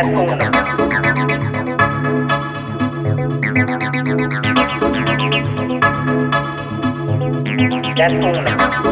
That's cool. That's cool.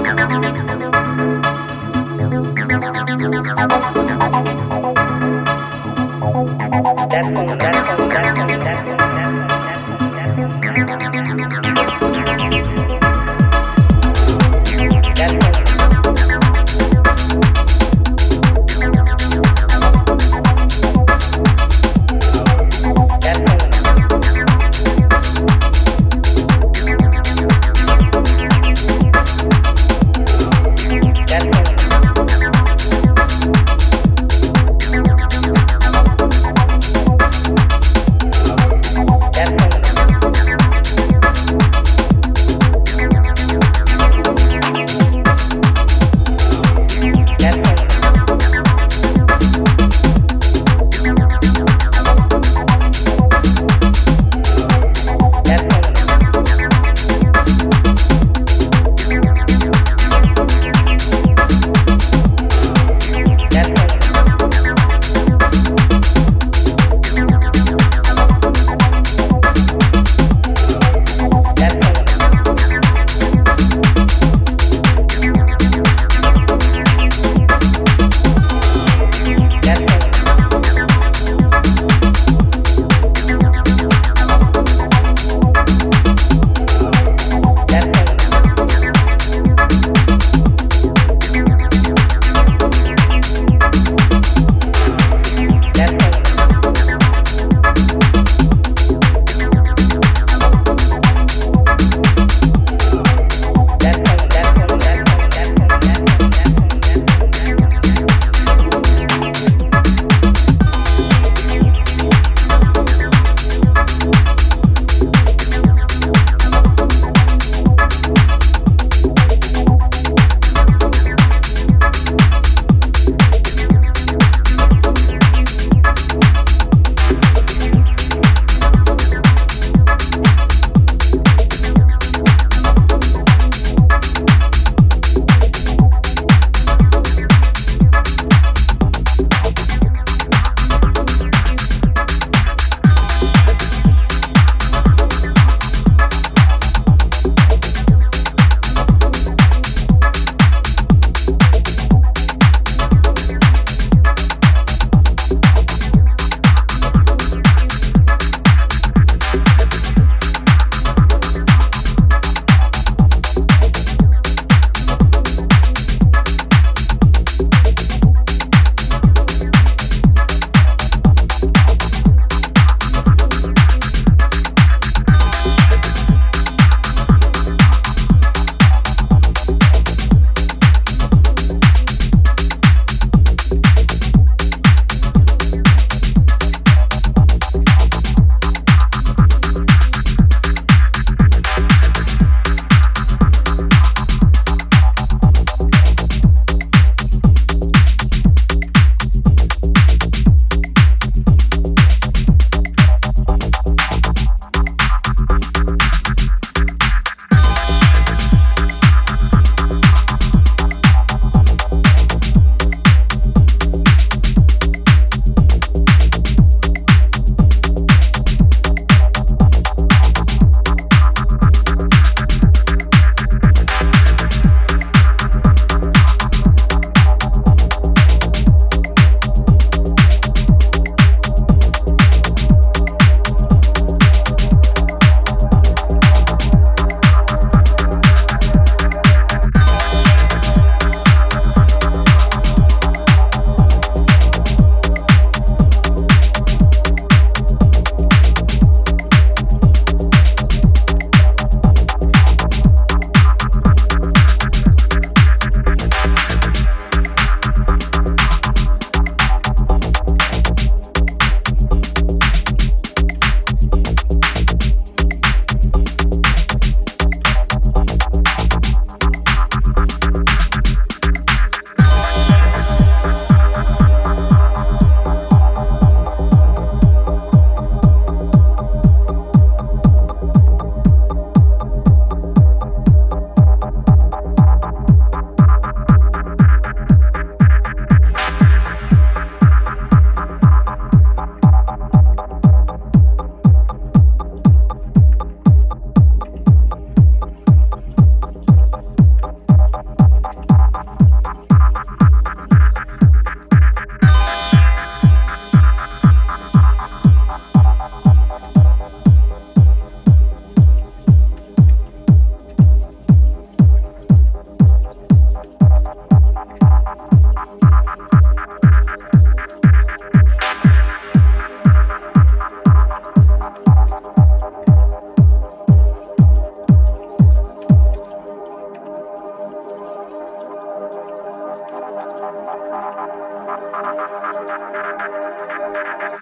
Thank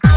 you.